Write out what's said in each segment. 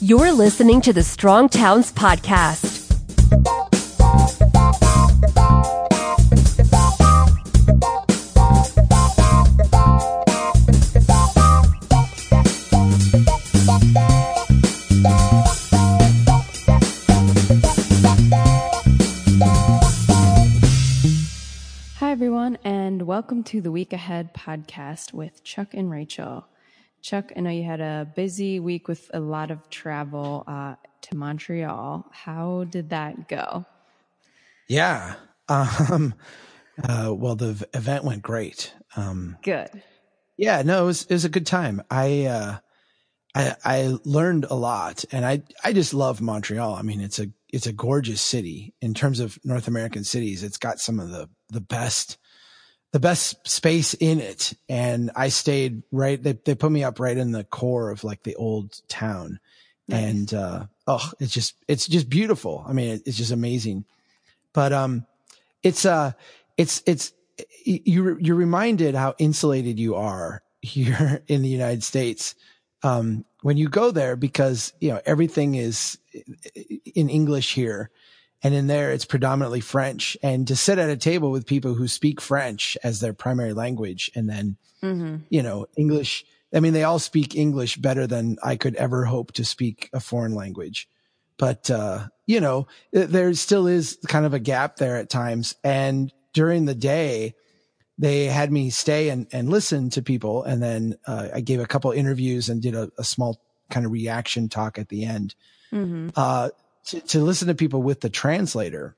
You're listening to the Strong Towns Podcast. Hi, everyone, and welcome to the Week Ahead podcast with Chuck and Rachel. Chuck, I know you had a busy week with a lot of travel uh, to Montreal. How did that go? Yeah. Um, uh, well, the v- event went great. Um, Good. yeah, no, it was, it was a good time. I, uh, I, I learned a lot and I, I just love Montreal. I mean, it's a, it's a gorgeous city in terms of North American cities. It's got some of the, the best, the best space in it. And I stayed right, they, they put me up right in the core of like the old town. Nice. And, uh, oh, it's just, it's just beautiful. I mean, it, it's just amazing. But, um, it's, uh, it's, it's, you, you're reminded how insulated you are here in the United States. Um, when you go there, because, you know, everything is in English here and in there it's predominantly French and to sit at a table with people who speak French as their primary language and then, hmm you know, English. I mean, they all speak English better than I could ever hope to speak a foreign language. But, uh, you know, there still is kind of a gap there at times. And during the day, they had me stay and, and listen to people. And then, uh, I gave a couple interviews and did a, a small kind of reaction talk at the end, hmm uh, to, to listen to people with the translator.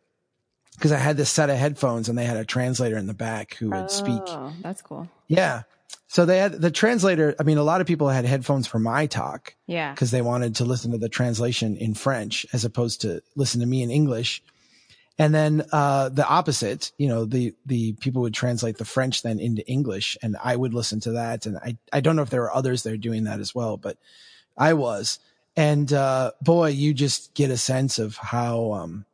Cause I had this set of headphones and they had a translator in the back who would speak Oh, that's cool. yeah. So they had the translator. I mean, a lot of people had headphones for my talk Yeah. because they wanted to listen to the translation in French as opposed to listen to me in English. And then, uh, the opposite, you know, the, the people would translate the French then into English and I would listen to that. And I, I don't know if there were others there doing that as well, but I was. And, uh, boy, you just get a sense of how, um,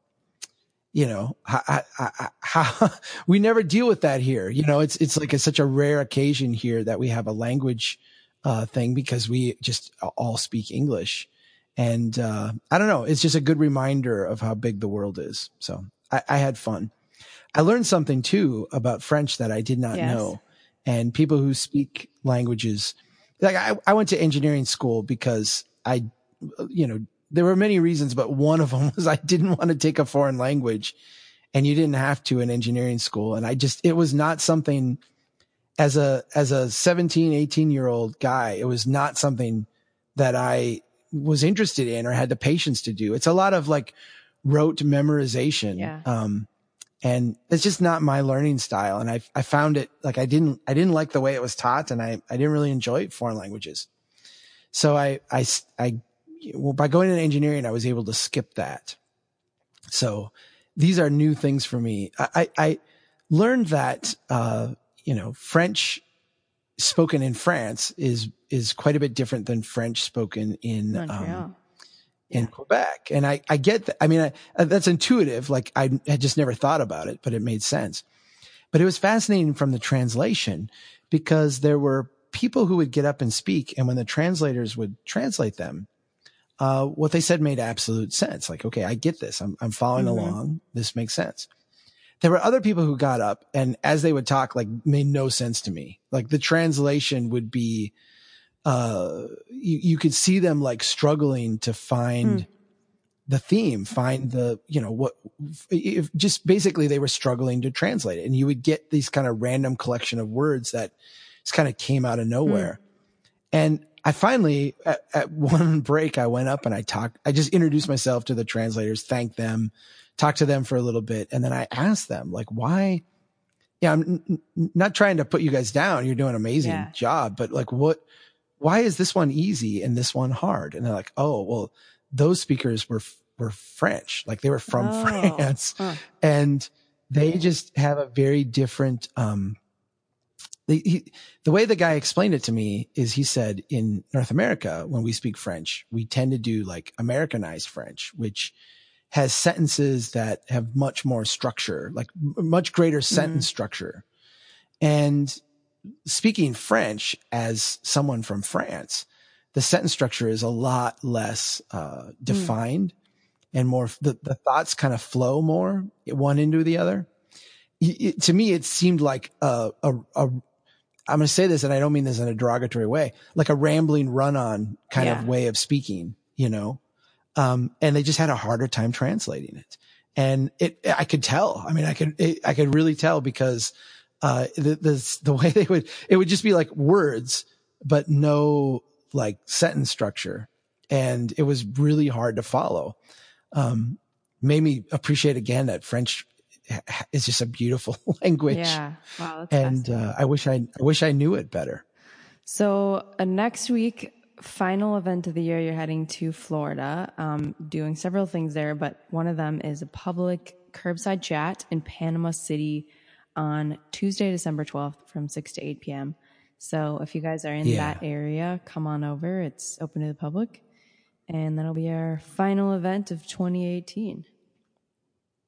you know, how, how, how we never deal with that here. You know, it's, it's like a, such a rare occasion here that we have a language, uh, thing because we just all speak English. And, uh, I don't know. It's just a good reminder of how big the world is. So I, I had fun. I learned something too about French that I did not Yes. know. And people who speak languages, like I, I went to engineering school because I, you know, there were many reasons, but one of them was I didn't want to take a foreign language and you didn't have to in engineering school. And I just, it was not something as a, as a 17, 18 year old guy, it was not something that I was interested in or had the patience to do. It's a lot of like rote memorization. Yeah. Um, and it's just not my learning style. And I, I found it like I didn't, I didn't like the way it was taught and I, I didn't really enjoy foreign languages. So I, I, I- well, by going into engineering, I was able to skip that. So these are new things for me. I, I, I learned that, uh, you know, French spoken in France is, is quite a bit different than French spoken in, um, in Quebec. And I, I get that. I mean, I, uh, that's intuitive. Like I had just never thought about it, but it made sense. But it was fascinating from the translation because there were people who would get up and speak. And when the translators would translate them, uh, what they said made absolute sense. Like, okay, I get this. I'm, I'm following Mhm. along. This makes sense. There were other people who got up and as they would talk, like made no sense to me. Like the translation would be, uh, you, you could see them like struggling to find the theme, find the, you know, what, if just basically they were struggling to translate it. And you would get these kind of random collection of words that just kind of came out of nowhere. And I finally, at, at one break, I went up and I talked, I just introduced myself to the translators, thanked them, talked to them for a little bit. And then I asked them, like, why? Yeah, I'm n- n- not trying to put you guys down. You're doing an amazing Yeah. job, but like, what, why is this one easy and this one hard? And they're like, oh, well, those speakers were, were French. Like they were from Oh. France Huh. and they just have a very different, um, the, he, the way the guy explained it to me is he said in North America, when we speak French, we tend to do like Americanized French, which has sentences that have much more structure, like m- much greater sentence structure. And speaking French as someone from France, the sentence structure is a lot less uh, defined mm. and more the, the thoughts kind of flow more one into the other. It, to me, it seemed like a, a, a I'm going to say this, and I don't mean this in a derogatory way, like a rambling run on kind yeah. of way of speaking, you know? Um, and they just had a harder time translating it. And it, I could tell. I mean, I could, it, I could really tell because, uh, the, the, the way they would, it would just be like words, but no like sentence structure. And it was really hard to follow. Um, made me appreciate again that French is just a beautiful language. Yeah. Wow. and uh, I wish I, I wish I knew it better. So uh, next week, final event of the year, you're heading to Florida, um, doing several things there, but one of them is a public curbside chat in Panama City on Tuesday, December 12th from 6 to 8 p.m. So if you guys are in yeah. that area, come on over. It's open to the public. And that'll be our final event of 2018.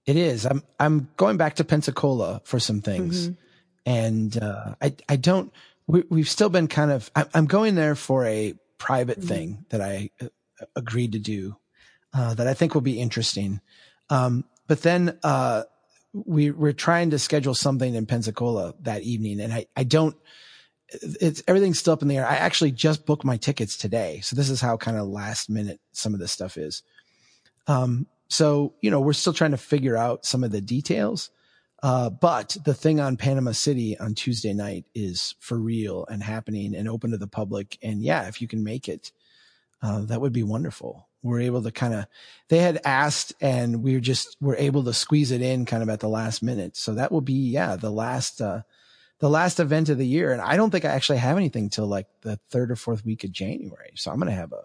It is. I'm I'm going back to Pensacola for some things, mm-hmm. and uh, I I don't. We, we've still been kind of. I'm going there for a private mm-hmm. thing that I uh, agreed to do uh, that I think will be interesting. Um, but then uh, we we're trying to schedule something in Pensacola that evening, and I I don't. It's everything's still up in the air. I actually just booked my tickets today, so this is how kind of last minute some of this stuff is. Um, so, you know, we're still trying to figure out some of the details. Uh, but the thing on Panama City on Tuesday night is for real and happening and open to the public. And yeah, if you can make it, uh, that would be wonderful. We're able to kind of, they had asked and we were just, we're able to squeeze it in kind of at the last minute. So that will be, yeah, the last, uh, the last event of the year. And I don't think I actually have anything till like the third or fourth week of January. So I'm going to have a,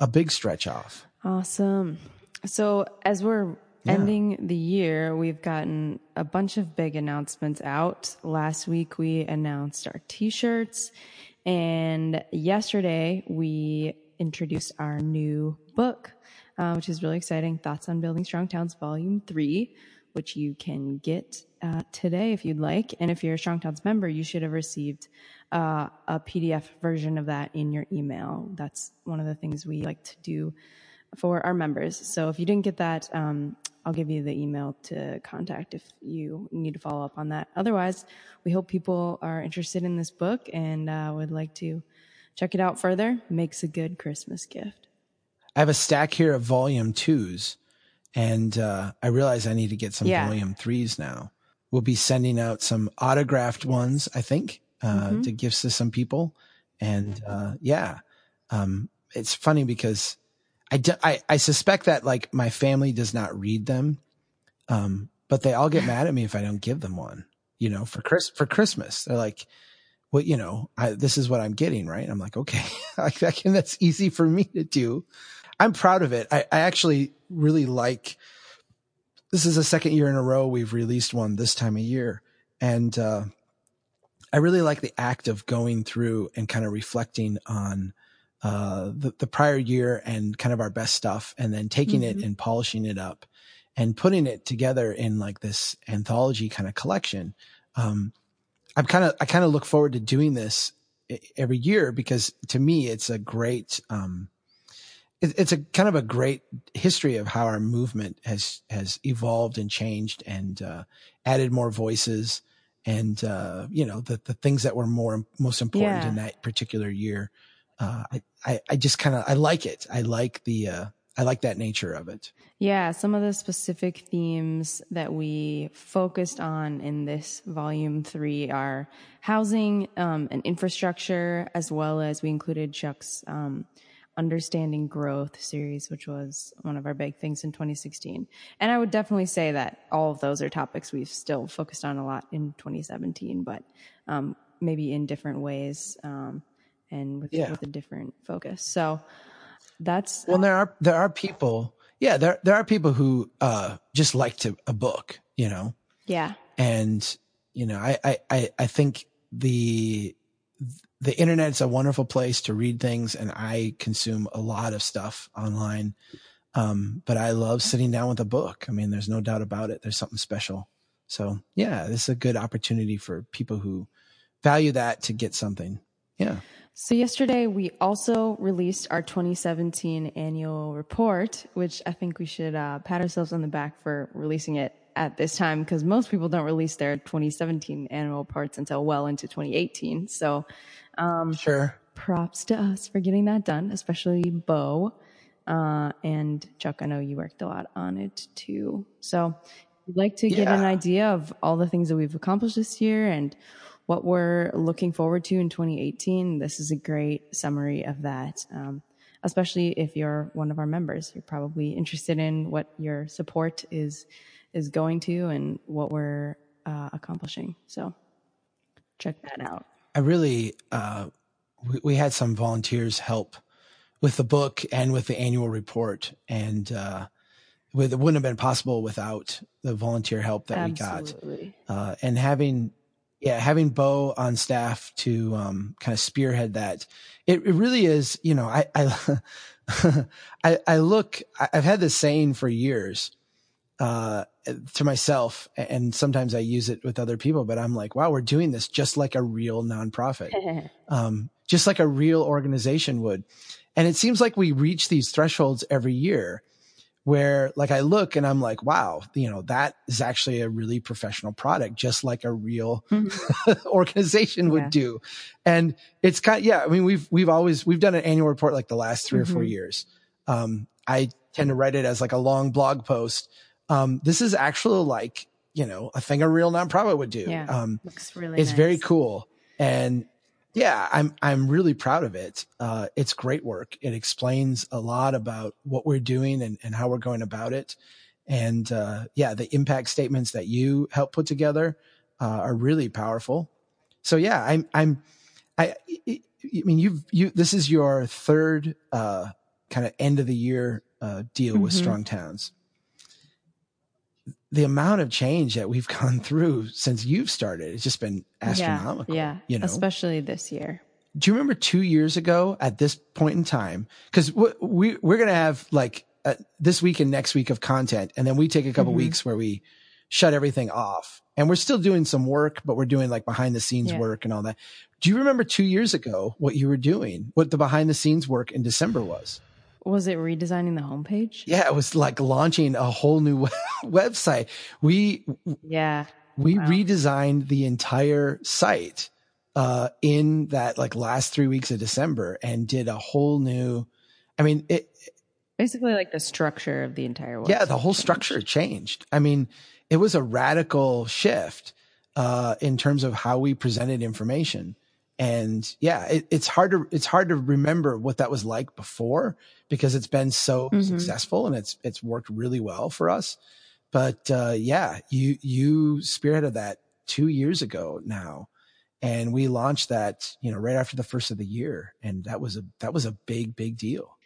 a big stretch off. Awesome. So, as we're yeah. ending the year, we've gotten a bunch of big announcements out. Last week, we announced our t shirts, and yesterday, we introduced our new book, uh, which is really exciting Thoughts on Building Strong Towns, Volume 3, which you can get uh, today if you'd like. And if you're a Strong Towns member, you should have received uh, a PDF version of that in your email. That's one of the things we like to do for our members. So if you didn't get that, um, I'll give you the email to contact if you need to follow up on that. Otherwise, we hope people are interested in this book and uh, would like to check it out further. Makes a good Christmas gift. I have a stack here of volume twos, and uh, I realize I need to get some yeah. volume threes now. We'll be sending out some autographed ones, I think, uh, mm-hmm. to gifts to some people. And uh, yeah, um, it's funny because I, do, I, I suspect that like my family does not read them. Um, but they all get mad at me if I don't give them one, you know, for Chris, for Christmas. They're like, well, you know, I, this is what I'm getting, right? I'm like, okay, like that can, that's easy for me to do. I'm proud of it. I, I actually really like, this is the second year in a row we've released one this time of year. And, uh, I really like the act of going through and kind of reflecting on, uh, the, the prior year and kind of our best stuff and then taking mm-hmm. it and polishing it up and putting it together in like this anthology kind of collection. Um, I'm kind of, I kind of look forward to doing this every year because to me, it's a great, um, it, it's a kind of a great history of how our movement has, has evolved and changed and, uh, added more voices and, uh, you know, the, the things that were more, most important yeah. in that particular year uh, I, I, I just kind of, I like it. I like the, uh, I like that nature of it. Yeah, some of the specific themes that we focused on in this volume three are housing um, and infrastructure, as well as we included Chuck's um, Understanding Growth series, which was one of our big things in 2016. And I would definitely say that all of those are topics we've still focused on a lot in 2017, but um, maybe in different ways. Um, and with, yeah. with a different focus. So that's well, there are there are people, yeah, there there are people who uh just like to a book, you know. Yeah. And you know, I I I think the the internet's a wonderful place to read things, and I consume a lot of stuff online. Um, but I love sitting down with a book. I mean, there's no doubt about it. There's something special. So yeah, this is a good opportunity for people who value that to get something. Yeah. So, yesterday we also released our 2017 annual report, which I think we should uh, pat ourselves on the back for releasing it at this time because most people don't release their 2017 annual reports until well into 2018. So, um, sure. Props to us for getting that done, especially Bo. Uh, and Chuck, I know you worked a lot on it too. So, we'd like to get yeah. an idea of all the things that we've accomplished this year and what we're looking forward to in 2018. This is a great summary of that. Um, especially if you're one of our members, you're probably interested in what your support is is going to and what we're uh, accomplishing. So check that out. I really, uh, we, we, had some volunteers help with the book and with the annual report, and uh, with, it wouldn't have been possible without the volunteer help that Absolutely. we got. Uh, and having yeah, having Bo on staff to um, kind of spearhead that, it, it really is. You know, I I, I, I look. I've had this saying for years uh, to myself, and sometimes I use it with other people. But I'm like, wow, we're doing this just like a real nonprofit, um, just like a real organization would. And it seems like we reach these thresholds every year where like I look and I'm like, wow, you know, that is actually a really professional product, just like a real mm-hmm. organization would do. And it's kind of, yeah, I mean, we've, we've always, we've done an annual report like the last 3 mm-hmm. or four mm-hmm. years. Um, I tend to write it as like a long blog post. Um, this is actually like, you know, a thing a real nonprofit would do. Yeah, um, looks really it's nice. very cool. And yeah, I'm I'm really proud of it. Uh, it's great work. It explains a lot about what we're doing and, and how we're going about it. And uh, yeah, the impact statements that you help put together uh, are really powerful. So yeah, I'm I'm I I mean you've you this is your third uh, kind of end of the year uh, deal mm-hmm. with Strong Towns the amount of change that we've gone through since you've started it's just been astronomical. Yeah, yeah. you know, especially this year. Do you remember two years ago at this point in time? Because we we're gonna have like uh, this week and next week of content, and then we take a couple mm-hmm. weeks where we shut everything off, and we're still doing some work, but we're doing like behind the scenes yeah. work and all that. Do you remember two years ago what you were doing? What the behind the scenes work in December was? Was it redesigning the homepage? Yeah, it was like launching a whole new website. We yeah we wow. redesigned the entire site uh, in that like last three weeks of December and did a whole new. I mean, it basically like the structure of the entire website. Yeah, the whole changed. structure changed. I mean, it was a radical shift uh, in terms of how we presented information and yeah, it, it's hard to it's hard to remember what that was like before because it's been so mm-hmm. successful and it's it's worked really well for us. But uh, yeah, you you spearheaded that two years ago now, and we launched that you know right after the first of the year, and that was a that was a big big deal.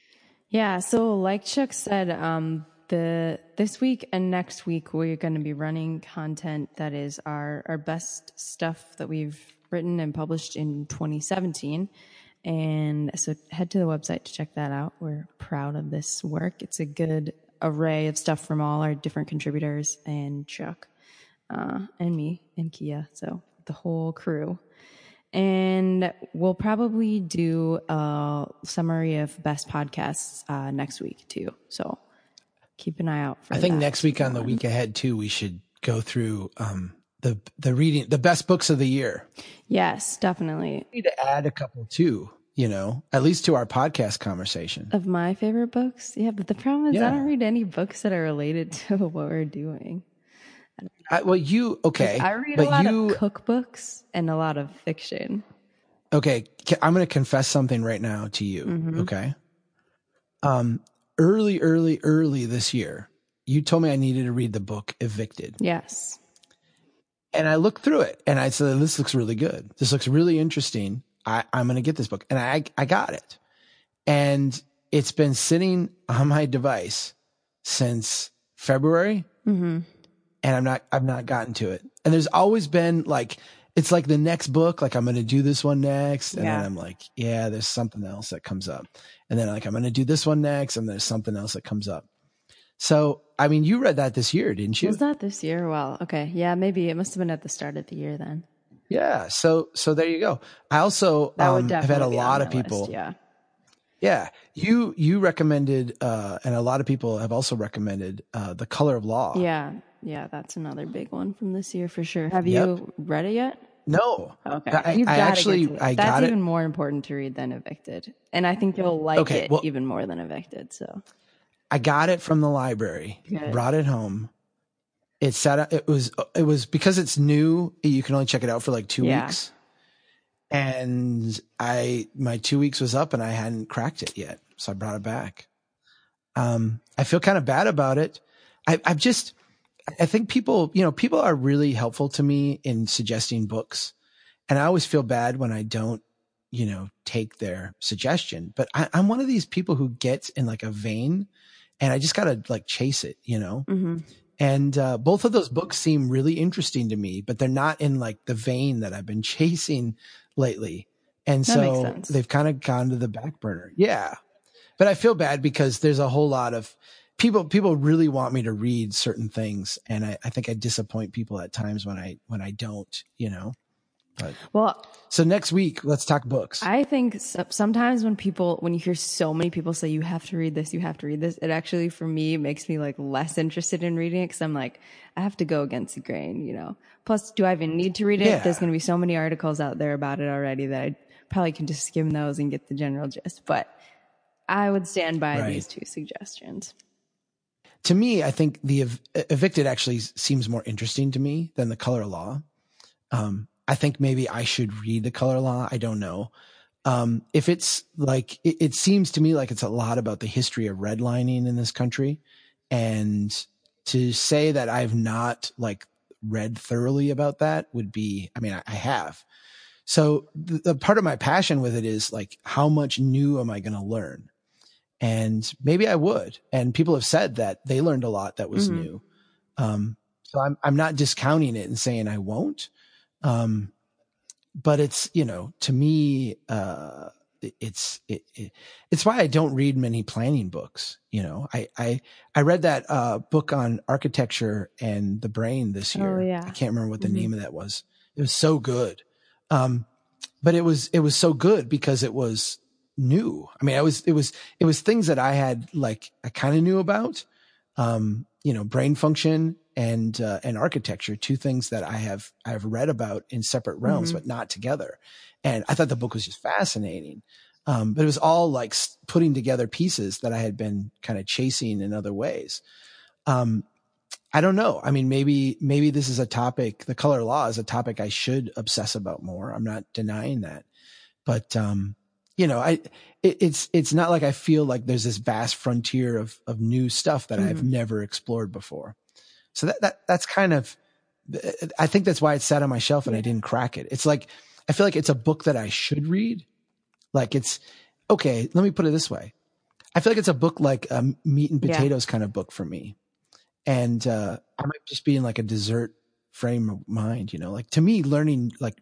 Yeah. So like Chuck said, um, the this week and next week we're going to be running content that is our our best stuff that we've written and published in 2017. And so head to the website to check that out. We're proud of this work. It's a good array of stuff from all our different contributors and Chuck uh, and me and Kia. So the whole crew. And we'll probably do a summary of best podcasts uh, next week too. So keep an eye out for I think next week on the week ahead too, we should go through um, the the reading the best books of the year. Yes, definitely. We need to add a couple too, you know, at least to our podcast conversation. Of my favorite books? Yeah, but the problem is yeah. I don't read any books that are related to what we're doing. I, well, you okay? I read a lot you, of cookbooks and a lot of fiction. Okay, I'm going to confess something right now to you. Mm-hmm. Okay. Um, early, early, early this year, you told me I needed to read the book Evicted. Yes. And I looked through it and I said, this looks really good. This looks really interesting. I, I'm going to get this book. And I, I got it. And it's been sitting on my device since February. Mm-hmm. And I'm not, I've not gotten to it. And there's always been like, it's like the next book, like I'm going to do this one next. And yeah. then I'm like, yeah, there's something else that comes up. And then like, I'm going to do this one next. And there's something else that comes up. So, I mean, you read that this year, didn't you? Was that this year? Well, okay. Yeah, maybe it must have been at the start of the year then. Yeah. So so there you go. I also um, have had a lot of my list, people. yeah. Yeah. You you recommended uh and a lot of people have also recommended uh The Color of Law. Yeah. Yeah. That's another big one from this year for sure. Have Yep. you read it yet? No. Okay. I, I actually get to it. I That's got even it. more important to read than Evicted. And I think you'll like Okay, it well- even more than Evicted. So I got it from the library. Good. Brought it home. It sat it was it was because it's new, you can only check it out for like 2 Yeah. weeks. And I my 2 weeks was up and I hadn't cracked it yet. So I brought it back. Um I feel kind of bad about it. I I've just I think people, you know, people are really helpful to me in suggesting books. And I always feel bad when I don't, you know, take their suggestion. But I, I'm one of these people who gets in like a vein and I just gotta like chase it, you know? Mhm. And uh, both of those books seem really interesting to me, but they're not in like the vein that I've been chasing lately. And That so they've kind of gone to the back burner. Yeah. But I feel bad because there's a whole lot of people, people really want me to read certain things. And I, I think I disappoint people at times when I, when I don't, you know? well, So next week, let's talk books. I think so- sometimes when people, when you hear so many people say you have to read this, you have to read this, it actually for me makes me like less interested in reading it because I'm like, I have to go against the grain, you know. Plus, do I even need to read it? Yeah. There's going to be so many articles out there about it already that I probably can just skim those and get the general gist. But I would stand by Right. these two suggestions. To me, I think the ev- evicted actually seems more interesting to me than the color law. Um, I think maybe I should read the color law. I don't know. Um, if it's like, it, it seems to me like it's a lot about the history of redlining in this country. And to say that I've not like read thoroughly about that would be, I mean, I, I have. So the, the part of my passion with it is like, how much new am I going to learn? And maybe I would. And people have said that they learned a lot that was Mhm. new. Um, so I'm, I'm not discounting it and saying I won't. Um, but it's, you know, to me, uh, it- it's, it, it, it's why I don't read many planning books. You know, I, I, I read that, uh, book on architecture and the brain this year. Oh, year. yeah. I can't remember what the Mhm. name of that was. It was so good. Um, but it was, it was so good because it was new. I mean, I was, it was, it was things that I had like, I kind of knew about, um, you know, brain function and, uh, and architecture, two things that I have, I have read about in separate realms, Mhm. but not together. And I thought the book was just fascinating. Um, but it was all like putting together pieces that I had been kind of chasing in other ways. Um, I don't know. I mean, maybe, maybe this is a topic, the color law is a topic I should obsess about more. I'm not denying that, but, um, you know, I, it, it's, it's not like I feel like there's this vast frontier of, of new stuff that I've never explored before. So that, that, that's kind of, I think that's why it sat on my shelf and I didn't crack it. It's like, I feel like it's a book that I should read. Like it's, okay, let me put it this way. I feel like it's a book like a meat and Yeah. potatoes kind of book for me. And, uh, I might just be in like a dessert frame of mind, you know, like to me, learning like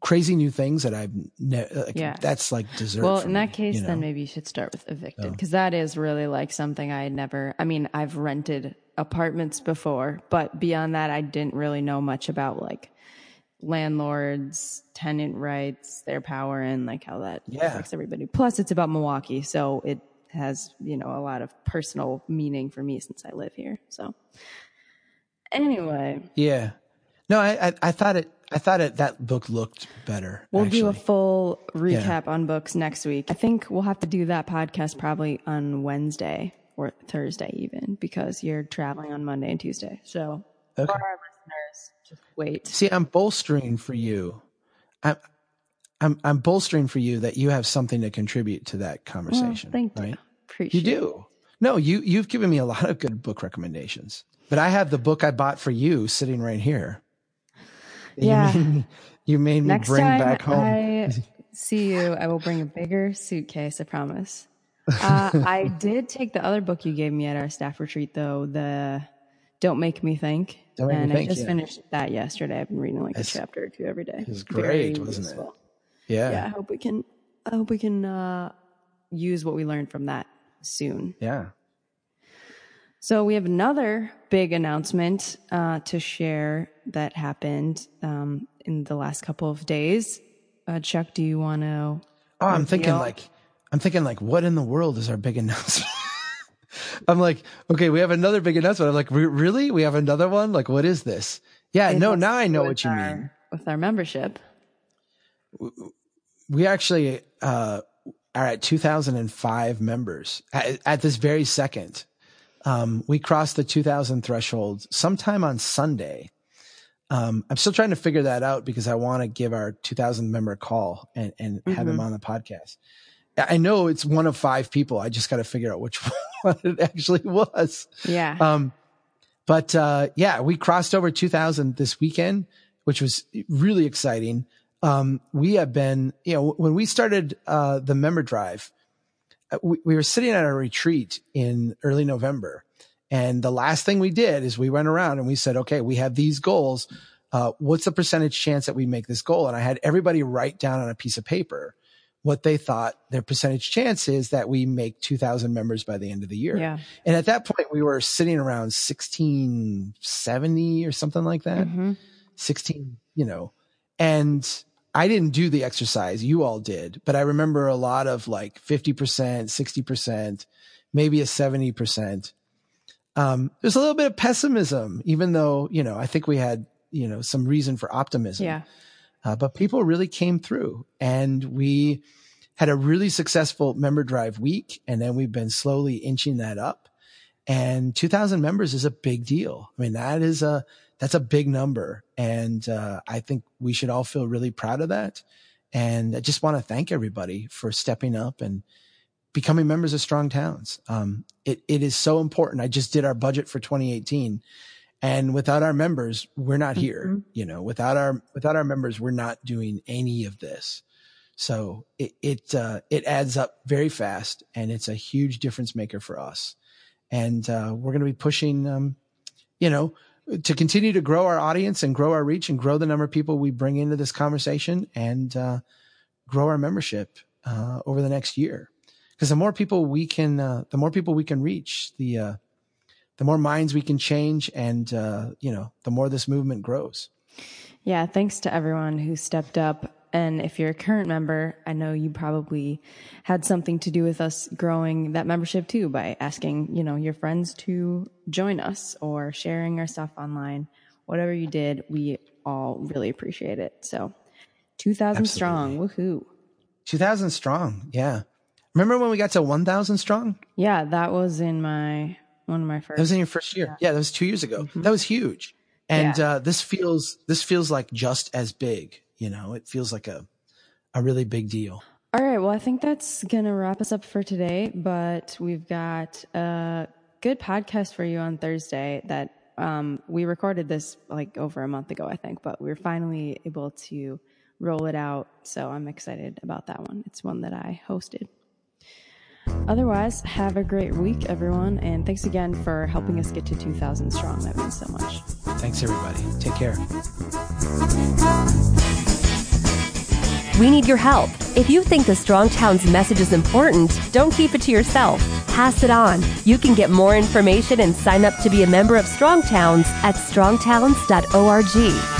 crazy new things that I've never, uh, like, Yeah. that's like dessert. Well, in that case, you know? then maybe you should start with evicted because oh. that is really like something I had never. I mean, I've rented apartments before, but beyond that, I didn't really know much about like landlords, tenant rights, their power, and like how that Yeah. affects everybody. Plus, it's about Milwaukee, so it has you know a lot of personal meaning for me since I live here. So, anyway, Yeah. No, I, I, I thought it, I thought it, that book looked better. We'll do a full recap on books next week. I think we'll have to do that podcast probably on Wednesday or Thursday even because you're traveling on Monday and Tuesday. So Okay. for our listeners, just wait. See, I'm bolstering for you. I'm, I'm, I'm bolstering for you that you have something to contribute to that Well, conversation. thank you. right? Appreciate You it. do. No, you, you've given me a lot of good book recommendations, but I have the book I bought for you sitting right here. You Yeah. made me, you made me Next bring time back home. I see you, I will bring a bigger suitcase. I promise. Uh, I did take the other book you gave me at our staff retreat, though. The "Don't Make Me Think," Don't Make Me and Think, I just yeah. finished that yesterday. I've been reading like It's- a chapter or two every day. was Very great, wasn't it? yeah. Yeah, I hope we can. I hope we can uh, use what we learned from that soon. Yeah. So we have another big announcement uh, to share that happened um, in the last couple of days. Uh, Chuck, do you want to? Oh, I'm thinking like, I'm thinking like, what in the world is our big announcement? I'm like, okay, we have another big announcement. I'm like, really? We have another one? Like, what is this? Yeah, no, now I know what you our, mean. With our membership, we actually uh, are at 2,005 members at, at this very second. Um, we crossed the 2000 threshold sometime on Sunday. Um, I'm still trying to figure that out because I want to give our 2000 member a call and, and mm-hmm. have him on the podcast. I know it's one of five people. I just got to figure out which one it actually was. Yeah. Um, but, uh, yeah, we crossed over 2000 this weekend, which was really exciting. Um, we have been, you know, when we started, uh, the member drive, we, we were sitting at a retreat in early November. And the last thing we did is we went around and we said, okay, we have these goals. Uh, what's the percentage chance that we make this goal? And I had everybody write down on a piece of paper what they thought their percentage chance is that we make 2000 members by the end of the year. Yeah. And at that point, we were sitting around 1670 or something like that. Mm-hmm. 16, you know, and I didn't do the exercise. You all did, but I remember a lot of like 50%, 60%, maybe a 70%. Um, there's a little bit of pessimism, even though, you know, I think we had, you know, some reason for optimism. Yeah. Uh, but people really came through and we had a really successful member drive week. And then we've been slowly inching that up and 2000 members is a big deal. I mean, that is a, that's a big number. And, uh, I think we should all feel really proud of that. And I just want to thank everybody for stepping up and becoming members of strong towns. Um, it, it is so important. I just did our budget for 2018 and without our members, we're not here. Mm-hmm. You know, without our, without our members, we're not doing any of this. So it, it, uh, it adds up very fast and it's a huge difference maker for us. And, uh, we're going to be pushing, um, you know, to continue to grow our audience and grow our reach and grow the number of people we bring into this conversation and uh, grow our membership uh, over the next year. Because the more people we can, uh, the more people we can reach, the uh, the more minds we can change, and uh, you know, the more this movement grows. Yeah, thanks to everyone who stepped up and if you're a current member, I know you probably had something to do with us growing that membership too by asking, you know, your friends to join us or sharing our stuff online. Whatever you did, we all really appreciate it. So 2000 Absolutely. strong. Woohoo. 2000 strong. Yeah. Remember when we got to 1000 strong? Yeah, that was in my one of my first. That was in your first year. Yeah, yeah that was 2 years ago. Mm-hmm. That was huge. And yeah. uh, this feels this feels like just as big you know, it feels like a, a really big deal. All right. Well, I think that's going to wrap us up for today, but we've got a good podcast for you on Thursday that um, we recorded this like over a month ago, I think, but we are finally able to roll it out. So I'm excited about that one. It's one that I hosted. Otherwise, have a great week, everyone. And thanks again for helping us get to 2,000 strong. That means so much. Thanks, everybody. Take care. We need your help. If you think the Strong Towns message is important, don't keep it to yourself. Pass it on. You can get more information and sign up to be a member of Strong Towns at strongtowns.org.